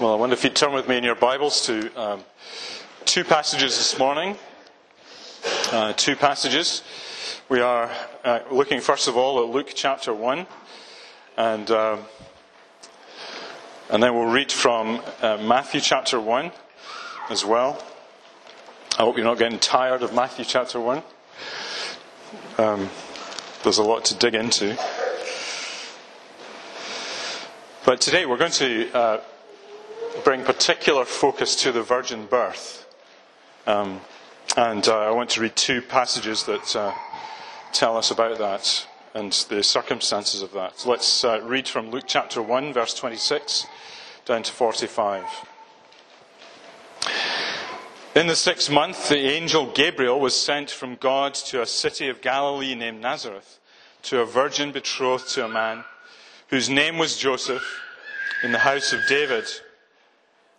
Well, I wonder if you'd turn with me in your Bibles to um, two passages this morning. Uh, two passages. We are uh, looking, first of all, at Luke chapter 1, and, um, and then we'll read from uh, Matthew chapter 1 as well. I hope you're not getting tired of Matthew chapter 1. Um, there's a lot to dig into. But today we're going to uh, bring particular focus to the virgin birth. Um, and uh, I want to read two passages that uh, tell us about that and the circumstances of that. Let's uh, read from Luke chapter 1, verse 26 down to 45. In the sixth month, the angel Gabriel was sent from God to a city of Galilee named Nazareth to a virgin betrothed to a man whose name was Joseph in the house of David.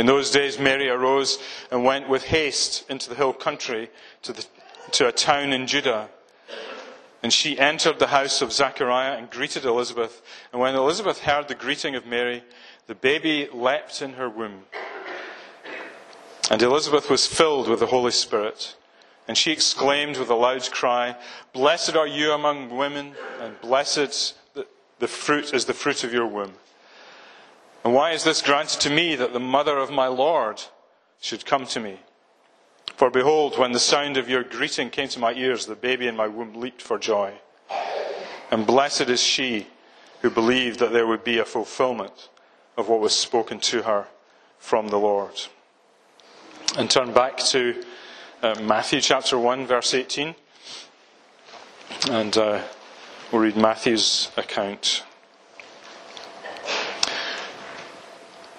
In those days, Mary arose and went with haste into the hill country to, the, to a town in Judah. And she entered the house of Zachariah and greeted Elizabeth. And when Elizabeth heard the greeting of Mary, the baby leapt in her womb. And Elizabeth was filled with the Holy Spirit. And she exclaimed with a loud cry, Blessed are you among women, and blessed the, the fruit is the fruit of your womb. And why is this granted to me that the mother of my Lord should come to me? For behold, when the sound of your greeting came to my ears, the baby in my womb leaped for joy. And blessed is she who believed that there would be a fulfillment of what was spoken to her from the Lord. And turn back to uh, Matthew chapter 1, verse 18. And uh, we'll read Matthew's account.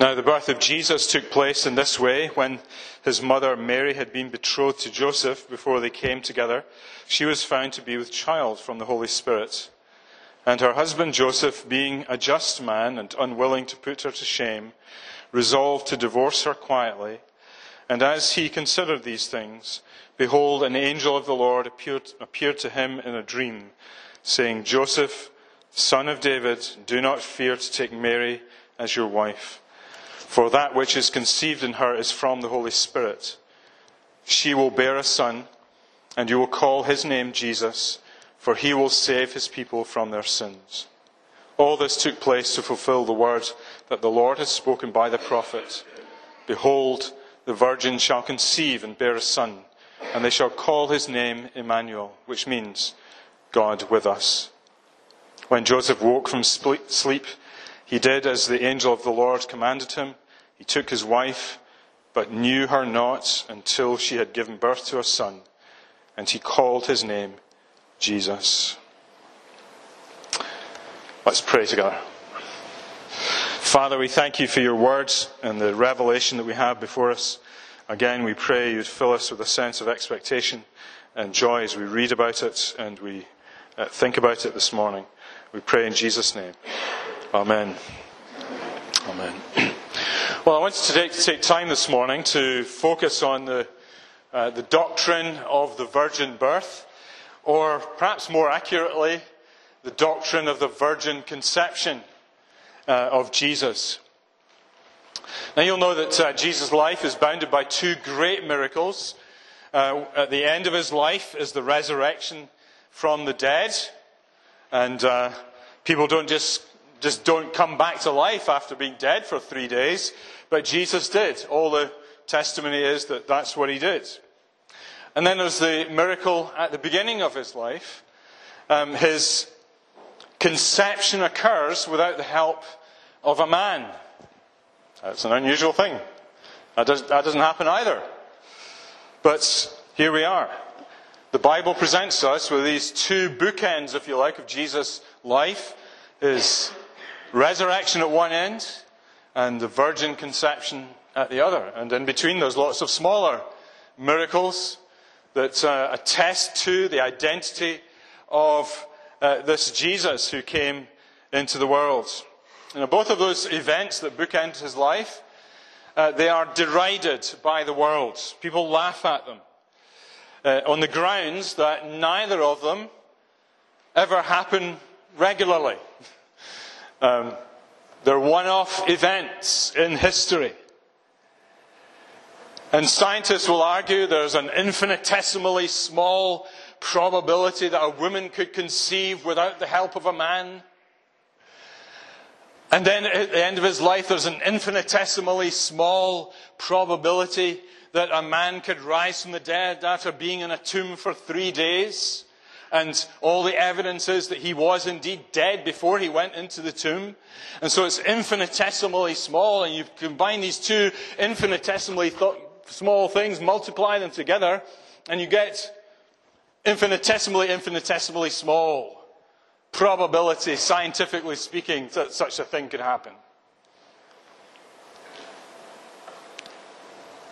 Now, the birth of Jesus took place in this way when his mother Mary had been betrothed to Joseph before they came together. She was found to be with child from the Holy Spirit. And her husband Joseph, being a just man and unwilling to put her to shame, resolved to divorce her quietly. And as he considered these things, behold, an angel of the Lord appeared, appeared to him in a dream, saying, Joseph, son of David, do not fear to take Mary as your wife for that which is conceived in her is from the Holy Spirit. She will bear a son, and you will call his name Jesus, for he will save his people from their sins. All this took place to fulfill the word that the Lord has spoken by the prophet. Behold, the virgin shall conceive and bear a son, and they shall call his name Emmanuel, which means God with us. When Joseph woke from sleep, he did as the angel of the Lord commanded him he took his wife, but knew her not until she had given birth to a son, and he called his name Jesus. Let's pray together. Father, we thank you for your words and the revelation that we have before us. Again, we pray you'd fill us with a sense of expectation and joy as we read about it and we uh, think about it this morning. We pray in Jesus' name. Amen. Amen. Well, I wanted to take, take time this morning to focus on the, uh, the doctrine of the virgin birth, or perhaps more accurately, the doctrine of the virgin conception uh, of Jesus. Now, you'll know that uh, Jesus' life is bounded by two great miracles. Uh, at the end of his life is the resurrection from the dead. And uh, people don't just, just don't come back to life after being dead for three days, but Jesus did. All the testimony is that that's what he did. And then there's the miracle at the beginning of his life. Um, his conception occurs without the help of a man. That's an unusual thing. That, does, that doesn't happen either. But here we are. The Bible presents us with these two bookends, if you like, of Jesus' life his resurrection at one end and the virgin conception at the other. And in between, there's lots of smaller miracles that uh, attest to the identity of uh, this Jesus who came into the world. You know, both of those events that bookend his life, uh, they are derided by the world. People laugh at them uh, on the grounds that neither of them ever happen regularly. Um, they're one off events in history. And scientists will argue there's an infinitesimally small probability that a woman could conceive without the help of a man. And then at the end of his life, there's an infinitesimally small probability that a man could rise from the dead after being in a tomb for three days. And all the evidence is that he was indeed dead before he went into the tomb. And so it's infinitesimally small, and you combine these two infinitesimally th- small things, multiply them together, and you get infinitesimally, infinitesimally small probability, scientifically speaking, that such a thing could happen.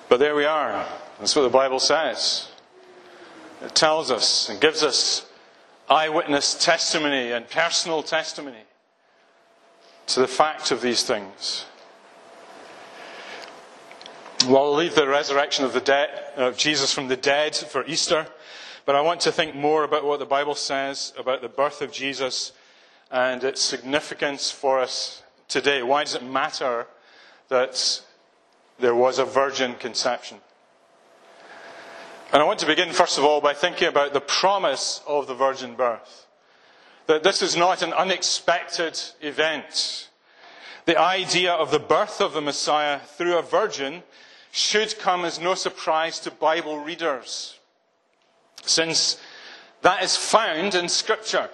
But there we are. That's what the Bible says. It tells us and gives us eyewitness testimony and personal testimony to the fact of these things. Well, I'll leave the resurrection of, the dead, of Jesus from the dead for Easter. But I want to think more about what the Bible says about the birth of Jesus and its significance for us today. Why does it matter that there was a virgin conception? And I want to begin, first of all, by thinking about the promise of the virgin birth. That this is not an unexpected event. The idea of the birth of the Messiah through a virgin should come as no surprise to Bible readers since that is found in Scripture.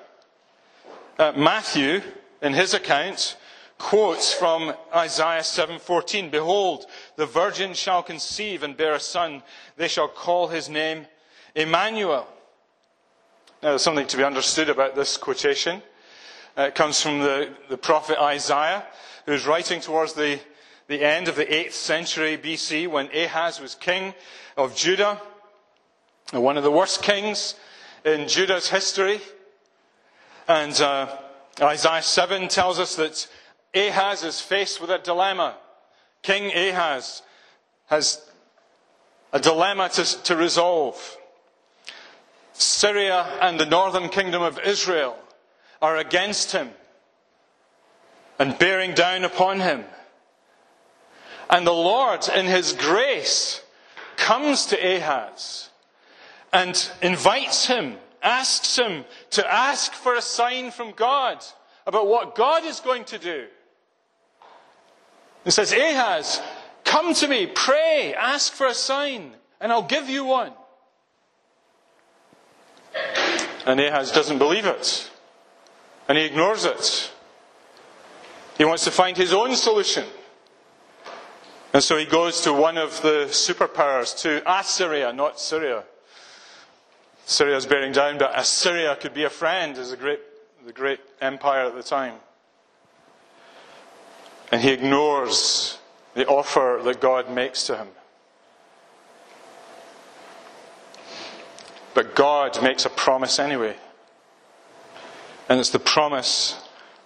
Uh, Matthew, in his account, quotes from Isaiah 7:14, "Behold, the virgin shall conceive and bear a son; they shall call his name Emmanuel." Now, there's something to be understood about this quotation. It comes from the, the prophet Isaiah, who's writing towards the, the end of the 8th century BC when Ahaz was king of Judah one of the worst kings in Judah's history. And uh, Isaiah 7 tells us that Ahaz is faced with a dilemma. King Ahaz has a dilemma to, to resolve. Syria and the northern kingdom of Israel are against him and bearing down upon him. And the Lord, in his grace, comes to Ahaz and invites him, asks him to ask for a sign from God about what God is going to do. He says, Ahaz, come to me, pray, ask for a sign, and I'll give you one. And Ahaz doesn't believe it. And he ignores it. He wants to find his own solution. And so he goes to one of the superpowers, to Assyria, not Syria. Syria is bearing down, but Assyria could be a friend as a great, the great empire at the time. And he ignores the offer that God makes to him. But God makes a promise anyway. And it's the promise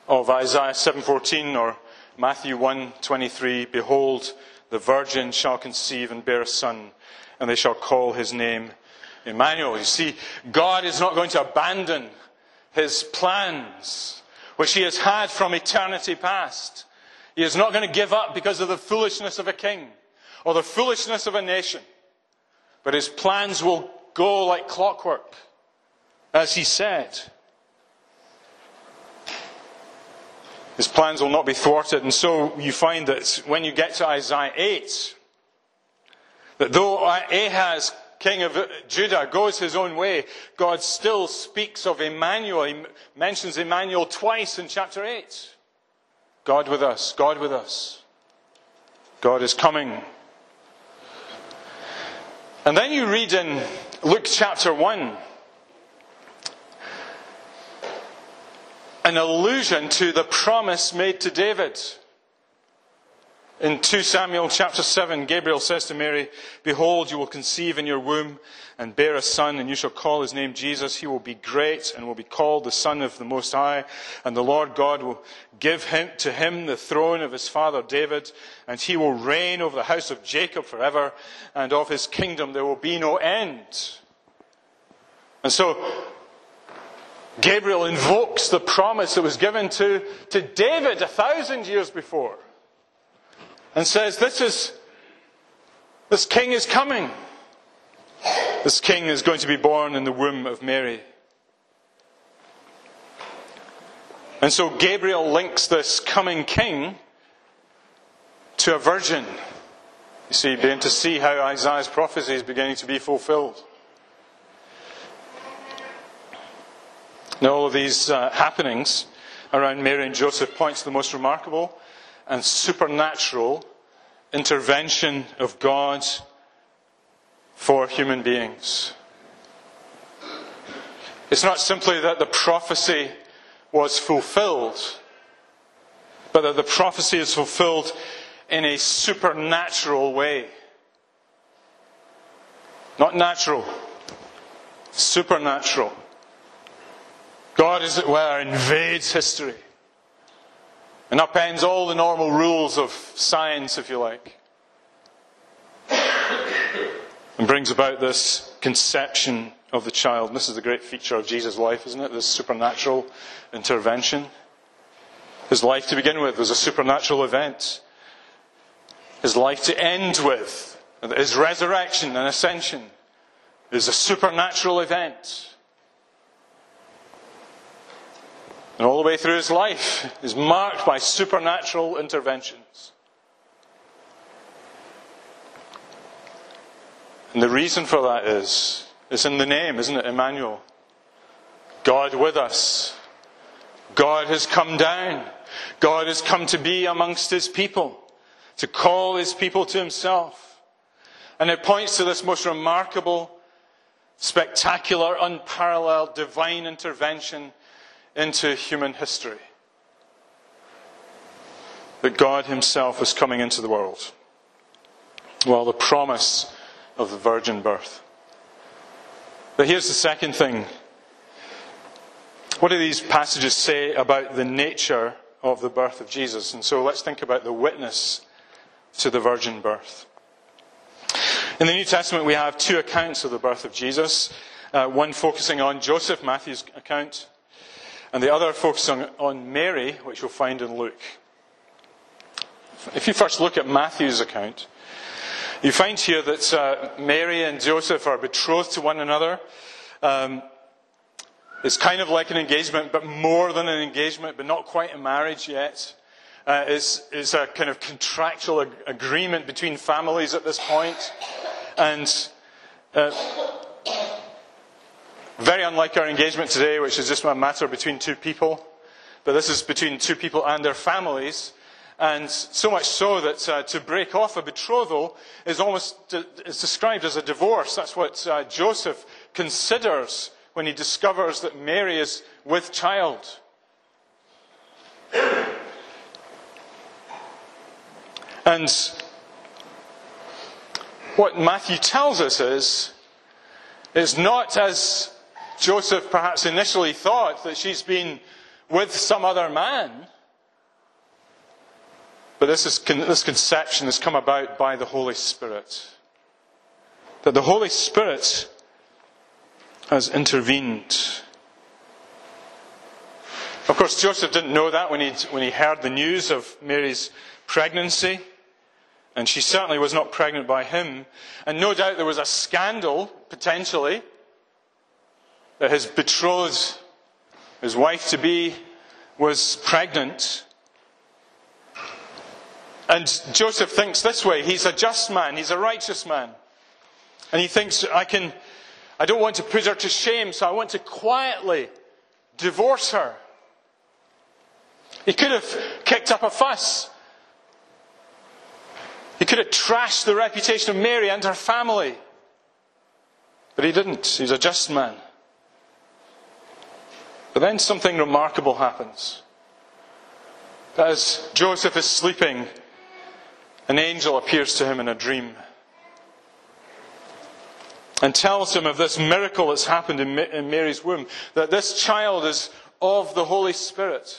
of Isaiah 7:14 or Matthew 1:23, behold the virgin shall conceive and bear a son and they shall call his name Emmanuel. You see, God is not going to abandon his plans, which he has had from eternity past. He is not going to give up because of the foolishness of a king or the foolishness of a nation. But his plans will go like clockwork, as he said. His plans will not be thwarted. And so you find that when you get to Isaiah 8, that though Ahaz, king of Judah, goes his own way, God still speaks of Emmanuel. He mentions Emmanuel twice in chapter 8. God with us, God with us. God is coming. And then you read in Luke chapter 1 an allusion to the promise made to David. In 2 Samuel chapter 7, Gabriel says to Mary, Behold, you will conceive in your womb and bear a son, and you shall call his name Jesus. He will be great and will be called the Son of the Most High. And the Lord God will give him, to him the throne of his father David, and he will reign over the house of Jacob forever, and of his kingdom there will be no end. And so, Gabriel invokes the promise that was given to, to David a thousand years before and says, This is, this king is coming. This king is going to be born in the womb of Mary. And so Gabriel links this coming king to a virgin. You see, begin to see how Isaiah's prophecy is beginning to be fulfilled. Now, all of these uh, happenings around Mary and Joseph points to the most remarkable and supernatural intervention of God for human beings. It's not simply that the prophecy was fulfilled, but that the prophecy is fulfilled in a supernatural way. Not natural, supernatural. God, as it were, invades history and upends all the normal rules of science, if you like, and brings about this conception of the child. And this is the great feature of Jesus' life, isn't it? This supernatural intervention. His life to begin with was a supernatural event. His life to end with, his resurrection and ascension, is a supernatural event. And all the way through his life is marked by supernatural interventions. And the reason for that is, it's in the name, isn't it? Emmanuel. God with us. God has come down. God has come to be amongst his people, to call his people to himself. And it points to this most remarkable, spectacular, unparalleled divine intervention into human history. That God Himself was coming into the world. Well, the promise of the virgin birth. But here's the second thing. What do these passages say about the nature of the birth of Jesus? And so let's think about the witness to the virgin birth. In the New Testament, we have two accounts of the birth of Jesus. Uh, one focusing on Joseph, Matthew's account, and the other focusing on Mary, which you'll find in Luke. If you first look at Matthew's account, you find here that uh, Mary and Joseph are betrothed to one another. Um, it's kind of like an engagement, but more than an engagement, but not quite a marriage yet. Uh, it's, it's, a kind of contractual ag- agreement between families at this point. And uh, very unlike our engagement today, which is just a matter between two people. But this is between two people and their families. And so much so that uh, to break off a betrothal is almost is described as a divorce. That's what uh, Joseph considers when he discovers that Mary is with child. And what Matthew tells us is, is not as Joseph perhaps initially thought that she's been with some other man. But this, is, this conception has come about by the Holy Spirit. that the Holy Spirit has intervened. Of course, Joseph didn't know that when, he when he heard the news of Mary's pregnancy. And she certainly was not pregnant by him. And no doubt there was a scandal, potentially, that his betrothed, his wife to be, was pregnant. And Joseph thinks this way he's a just man, he's a righteous man. And he thinks, I can, I don't want to put her to shame, so I want to quietly divorce her. He could have kicked up a fuss. He could have trashed the reputation of Mary and her family. But he didn't. He's a just man. But then something remarkable happens. As Joseph is sleeping, an angel appears to him in a dream and tells him of this miracle that's happened in Mary's womb, that this child is of the Holy Spirit.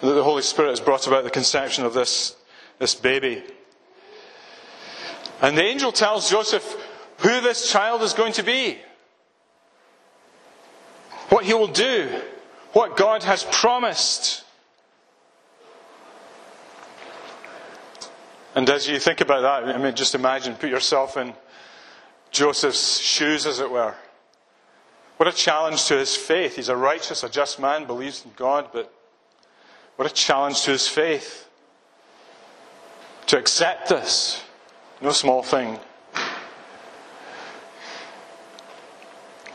That the Holy Spirit has brought about the conception of this, this baby. And the angel tells Joseph who this child is going to be, what he will do, what God has promised. And as you think about that, I mean, just imagine, put yourself in Joseph's shoes, as it were. What a challenge to his faith. He's a righteous, a just man, believes in God, but what a challenge to his faith. To accept this. No small thing.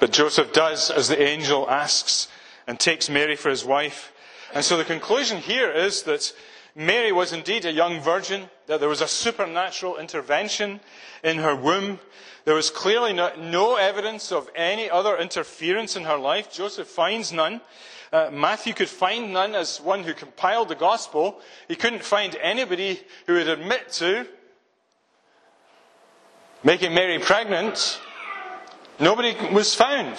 But Joseph does as the angel asks and takes Mary for his wife. And so the conclusion here is that Mary was indeed a young virgin, that there was a supernatural intervention in her womb. There was clearly no, no evidence of any other interference in her life. Joseph finds none. Uh, Matthew could find none as one who compiled the gospel. He couldn't find anybody who would admit to making Mary pregnant. Nobody was found.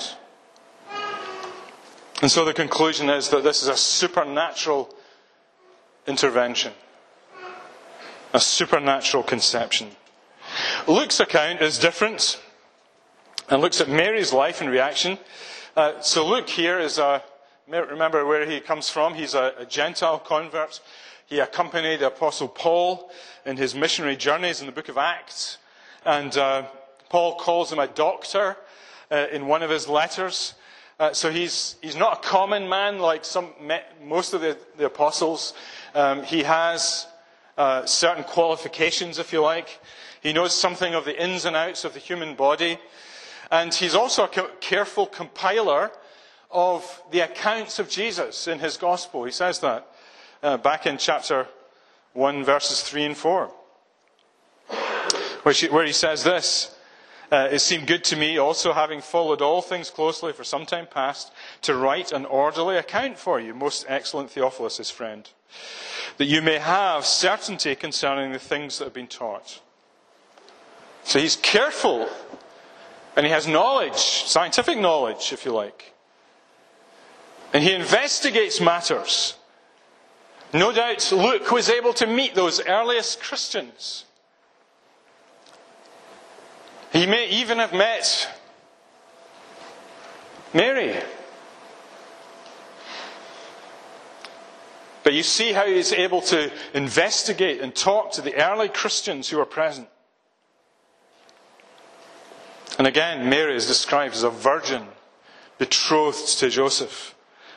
And so the conclusion is that this is a supernatural intervention, a supernatural conception. Luke's account is different and looks at Mary's life and reaction. Uh, so Luke here is a, remember where he comes from. He's a, a Gentile convert. He accompanied the Apostle Paul in his missionary journeys in the book of Acts. And uh, Paul calls him a doctor uh, in one of his letters. Uh, so he's, he's not a common man like some, most of the, the apostles. Um, he has uh, certain qualifications, if you like. He knows something of the ins and outs of the human body. And he's also a careful compiler of the accounts of Jesus in his gospel. He says that uh, back in chapter 1, verses 3 and 4, where he says this uh, It seemed good to me, also having followed all things closely for some time past, to write an orderly account for you, most excellent Theophilus, his friend that you may have certainty concerning the things that have been taught. So he's careful, and he has knowledge, scientific knowledge, if you like. And he investigates matters. No doubt Luke was able to meet those earliest Christians. He may even have met Mary. But you see how he's able to investigate and talk to the early Christians who are present. And again, Mary is described as a virgin betrothed to Joseph.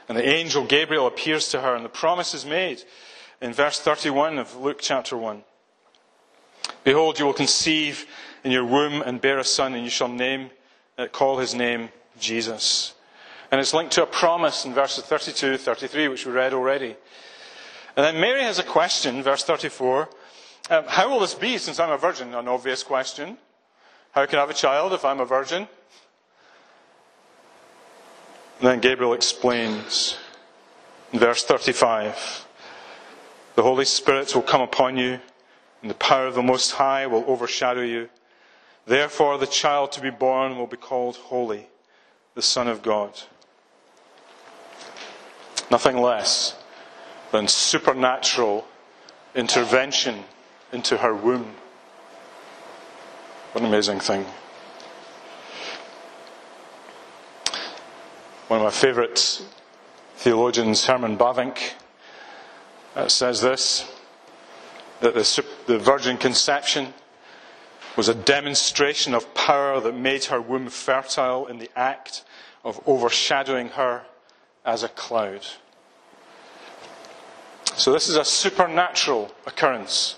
And the angel Gabriel appears to her, and the promise is made in verse 31 of Luke chapter 1. Behold, you will conceive in your womb and bear a son, and you shall name, uh, call his name Jesus. And it's linked to a promise in verses 32, 33, which we read already. And then Mary has a question, verse 34. Um, how will this be since I'm a virgin? An obvious question. How can I have a child if I'm a virgin? And then Gabriel explains in verse 35 The Holy Spirit will come upon you, and the power of the Most High will overshadow you. Therefore, the child to be born will be called Holy, the Son of God. Nothing less than supernatural intervention into her womb. What an amazing thing. One of my favourite theologians, Herman Bavinck, uh, says this that the, the virgin conception was a demonstration of power that made her womb fertile in the act of overshadowing her as a cloud. So, this is a supernatural occurrence,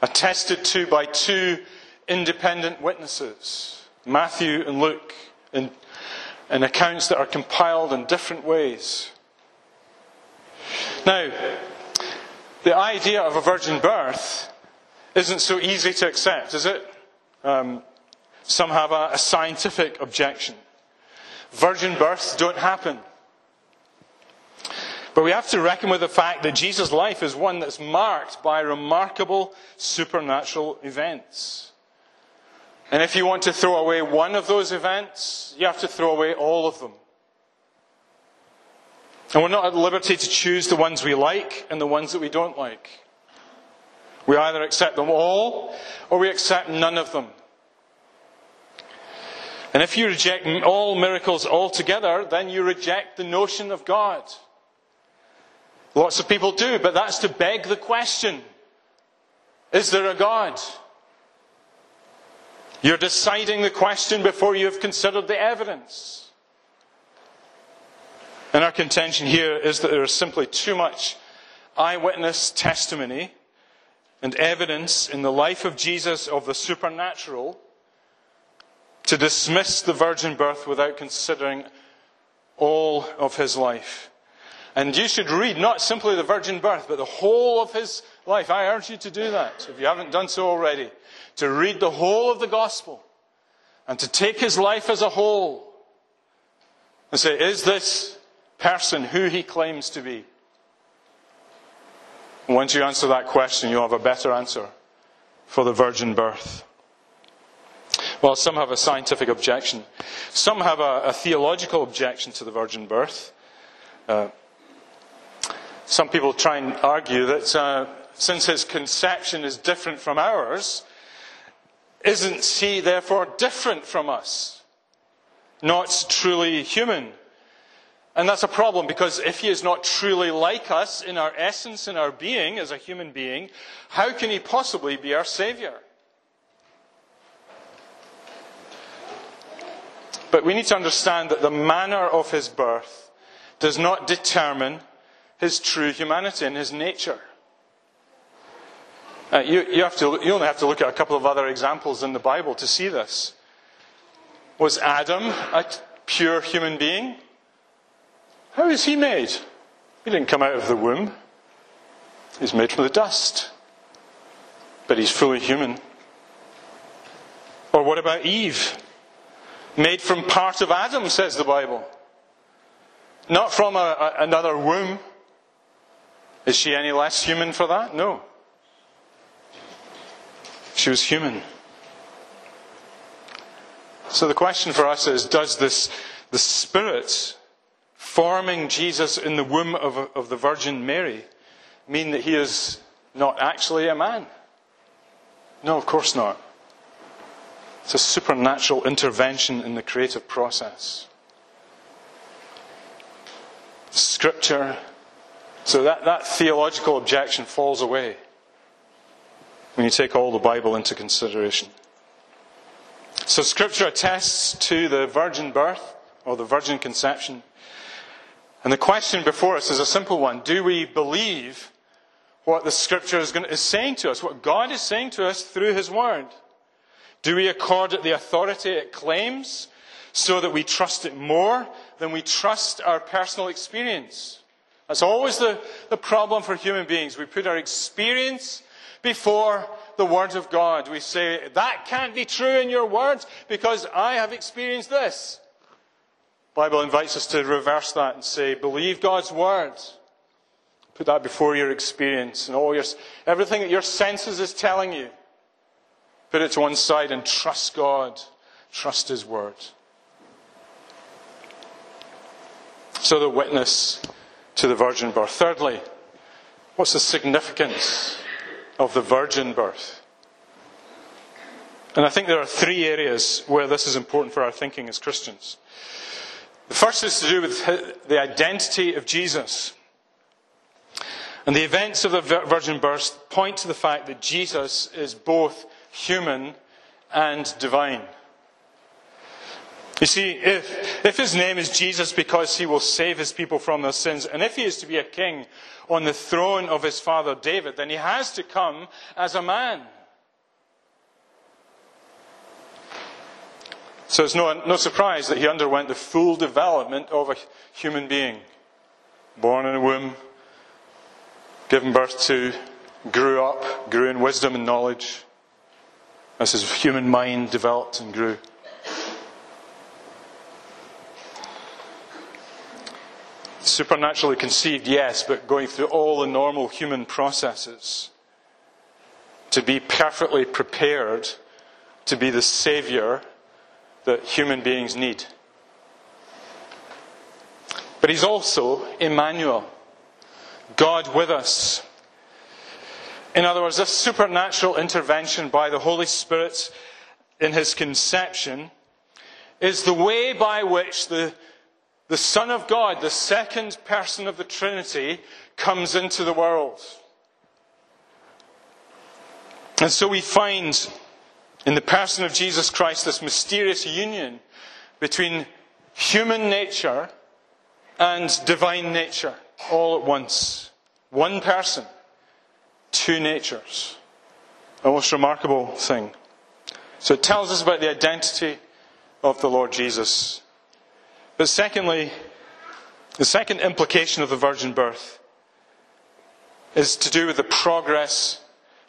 attested to by two independent witnesses, Matthew and Luke, in, in accounts that are compiled in different ways. Now, the idea of a virgin birth isn't so easy to accept, is it? Um, some have a, a scientific objection. Virgin births don't happen. But we have to reckon with the fact that Jesus' life is one that's marked by remarkable supernatural events. And if you want to throw away one of those events, you have to throw away all of them. And we're not at liberty to choose the ones we like and the ones that we don't like. We either accept them all or we accept none of them. And if you reject all miracles altogether, then you reject the notion of God. Lots of people do, but that's to beg the question Is there a God? You're deciding the question before you have considered the evidence. And our contention here is that there is simply too much eyewitness testimony and evidence in the life of Jesus of the supernatural to dismiss the virgin birth without considering all of his life. And you should read not simply the virgin birth, but the whole of his life. I urge you to do that, if you haven't done so already. To read the whole of the gospel and to take his life as a whole and say, is this person who he claims to be? Once you answer that question, you'll have a better answer for the virgin birth. Well, some have a scientific objection. Some have a, a theological objection to the virgin birth. Uh, some people try and argue that uh, since his conception is different from ours, isn't he therefore different from us? Not truly human. And that's a problem because if he is not truly like us in our essence, in our being as a human being, how can he possibly be our Savior? But we need to understand that the manner of his birth does not determine his true humanity and his nature. Uh, you, you, have to, you only have to look at a couple of other examples in the Bible to see this. Was Adam a pure human being? How is he made? He didn't come out of the womb. He's made from the dust. But he's fully human. Or what about Eve? Made from part of Adam, says the Bible. Not from a, a, another womb. Is she any less human for that? No. She was human. So the question for us is does this, the Spirit forming Jesus in the womb of, of the Virgin Mary mean that he is not actually a man? No, of course not. It's a supernatural intervention in the creative process. Scripture so that, that theological objection falls away when you take all the Bible into consideration. So Scripture attests to the virgin birth or the virgin conception. And the question before us is a simple one. Do we believe what the Scripture is, to, is saying to us, what God is saying to us through His Word? Do we accord it the authority it claims so that we trust it more than we trust our personal experience? That's always the, the problem for human beings. We put our experience before the Word of God. We say, that can't be true in your words because I have experienced this. The Bible invites us to reverse that and say, believe God's Word. Put that before your experience and all your, everything that your senses is telling you. Put it to one side and trust God. Trust His Word. So the witness to the virgin birth. Thirdly, what's the significance of the virgin birth? And I think there are three areas where this is important for our thinking as Christians. The first is to do with the identity of Jesus. And the events of the virgin birth point to the fact that Jesus is both human and divine. You see, if, if his name is Jesus because he will save his people from their sins, and if he is to be a king on the throne of his father David, then he has to come as a man. So it's no, no surprise that he underwent the full development of a human being. Born in a womb, given birth to, grew up, grew in wisdom and knowledge as his human mind developed and grew. Supernaturally conceived, yes, but going through all the normal human processes to be perfectly prepared to be the Saviour that human beings need. But he's also Emmanuel, God with us. In other words, this supernatural intervention by the Holy Spirit in his conception is the way by which the, the Son of God, the second person of the Trinity, comes into the world. And so we find in the person of Jesus Christ this mysterious union between human nature and divine nature all at once. One person, two natures. A most remarkable thing. So it tells us about the identity of the Lord Jesus. But secondly, the second implication of the virgin birth is to do with the progress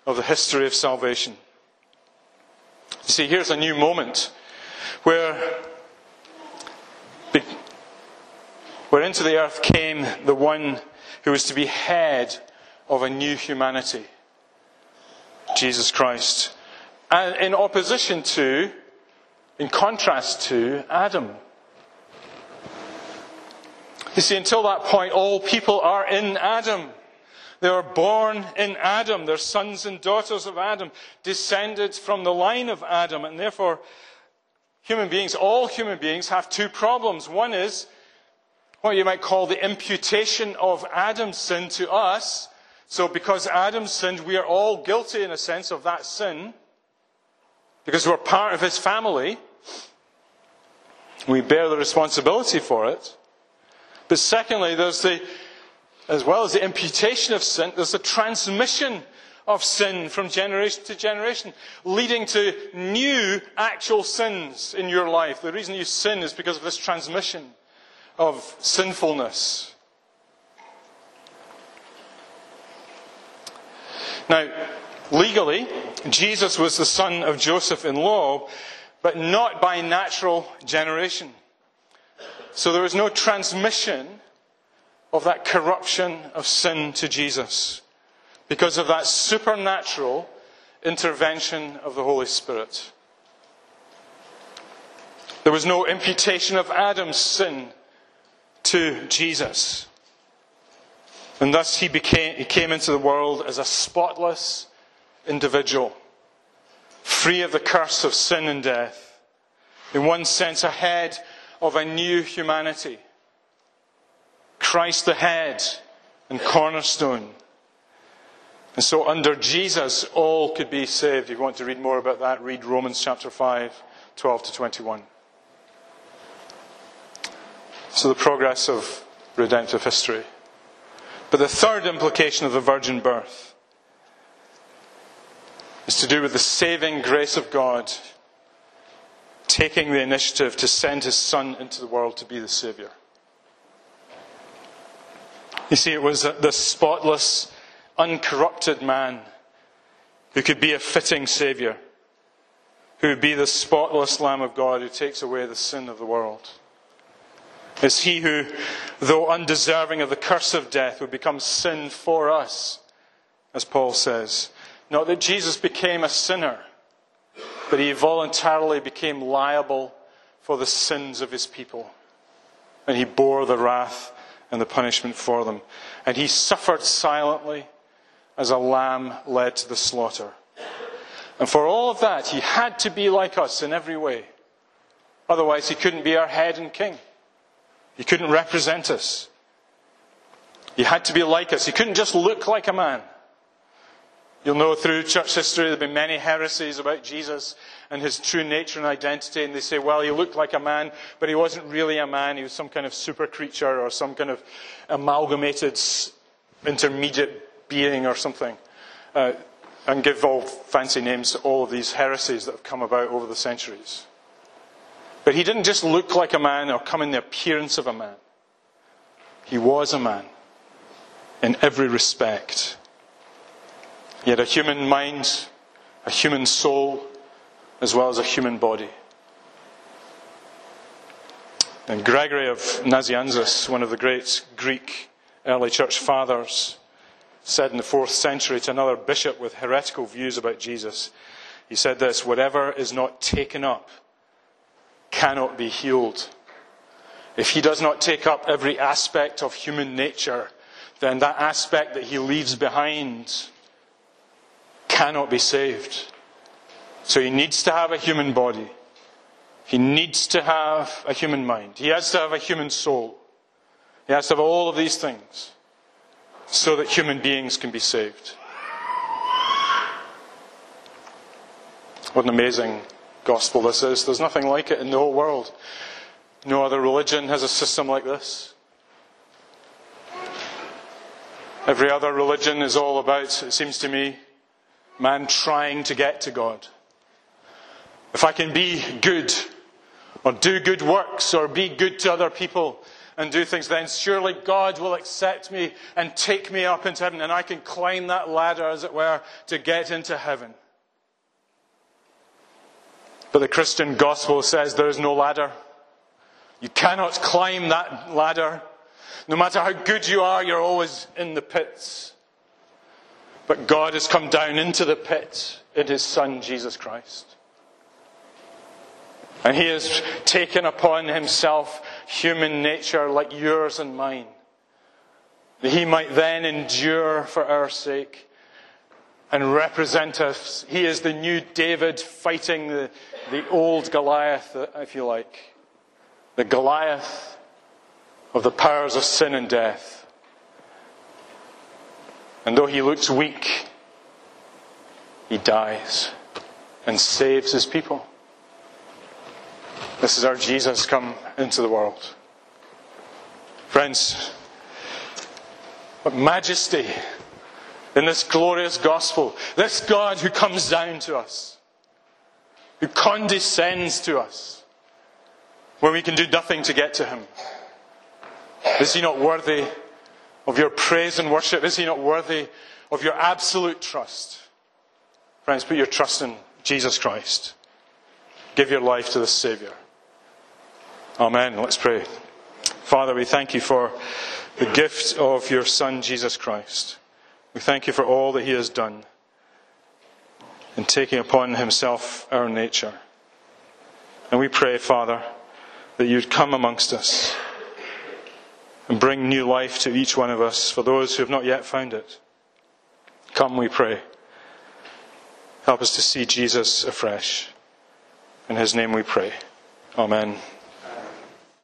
of the history of salvation. See, here's a new moment where, where into the earth came the one who was to be head of a new humanity, Jesus Christ, and in opposition to, in contrast to, Adam. You see, until that point, all people are in Adam. They were born in Adam. They're sons and daughters of Adam, descended from the line of Adam. And therefore, human beings, all human beings, have two problems. One is what you might call the imputation of Adam's sin to us. So, because Adam sinned, we are all guilty, in a sense, of that sin. Because we're part of his family. We bear the responsibility for it. But secondly, there's the as well as the imputation of sin, there's a transmission of sin from generation to generation, leading to new actual sins in your life. The reason you sin is because of this transmission of sinfulness. Now, legally, Jesus was the son of Joseph in law, but not by natural generation. So there was no transmission of that corruption of sin to Jesus because of that supernatural intervention of the Holy Spirit. There was no imputation of Adam's sin to Jesus. And thus he, became, he came into the world as a spotless individual, free of the curse of sin and death. In one sense, ahead of a new humanity Christ the head and cornerstone. And so under Jesus, all could be saved. If you want to read more about that, read Romans chapter 5, 12 to 21. So the progress of redemptive history. But the third implication of the virgin birth is to do with the saving grace of God taking the initiative to send his son into the world to be the Saviour. You see, it was the spotless, uncorrupted man who could be a fitting Saviour, who would be the spotless Lamb of God who takes away the sin of the world. It's he who, though undeserving of the curse of death, would become sin for us, as Paul says. Not that Jesus became a sinner, but he voluntarily became liable for the sins of his people. And he bore the wrath and the punishment for them. And he suffered silently as a lamb led to the slaughter. And for all of that, he had to be like us in every way. Otherwise, he couldn't be our head and king. He couldn't represent us. He had to be like us. He couldn't just look like a man. You'll know through church history there have been many heresies about Jesus and his true nature and identity. And they say, well, he looked like a man, but he wasn't really a man. He was some kind of super creature or some kind of amalgamated intermediate being or something. Uh, and give all fancy names to all of these heresies that have come about over the centuries. But he didn't just look like a man or come in the appearance of a man. He was a man in every respect. He had a human mind, a human soul, as well as a human body. And Gregory of Nazianzus, one of the great Greek early church fathers, said in the fourth century to another bishop with heretical views about Jesus, he said this whatever is not taken up cannot be healed. If he does not take up every aspect of human nature, then that aspect that he leaves behind cannot be saved. So he needs to have a human body. He needs to have a human mind. He has to have a human soul. He has to have all of these things so that human beings can be saved. What an amazing gospel this is. There's nothing like it in the whole world. No other religion has a system like this. Every other religion is all about, it seems to me, man trying to get to God. If I can be good, or do good works, or be good to other people, and do things, then surely God will accept me and take me up into heaven, and I can climb that ladder, as it were, to get into heaven. But the Christian gospel says there is no ladder. You cannot climb that ladder. No matter how good you are, you're always in the pits. But God has come down into the pit in His Son, Jesus Christ. And He has taken upon Himself human nature like yours and mine, that He might then endure for our sake and represent us. He is the new David fighting the, the old Goliath, if you like. The Goliath of the powers of sin and death. And though he looks weak, he dies and saves his people. This is our Jesus come into the world. Friends, what majesty in this glorious gospel. This God who comes down to us, who condescends to us when we can do nothing to get to him. Is he not worthy of your praise and worship? Is he not worthy of your absolute trust? Friends, put your trust in Jesus Christ. Give your life to the Savior. Amen. Let's pray. Father, we thank you for the gift of your Son, Jesus Christ. We thank you for all that he has done in taking upon himself our nature. And we pray, Father, that you'd come amongst us and bring new life to each one of us for those who have not yet found it. Come, we pray. Help us to see Jesus afresh. In his name we pray. Amen.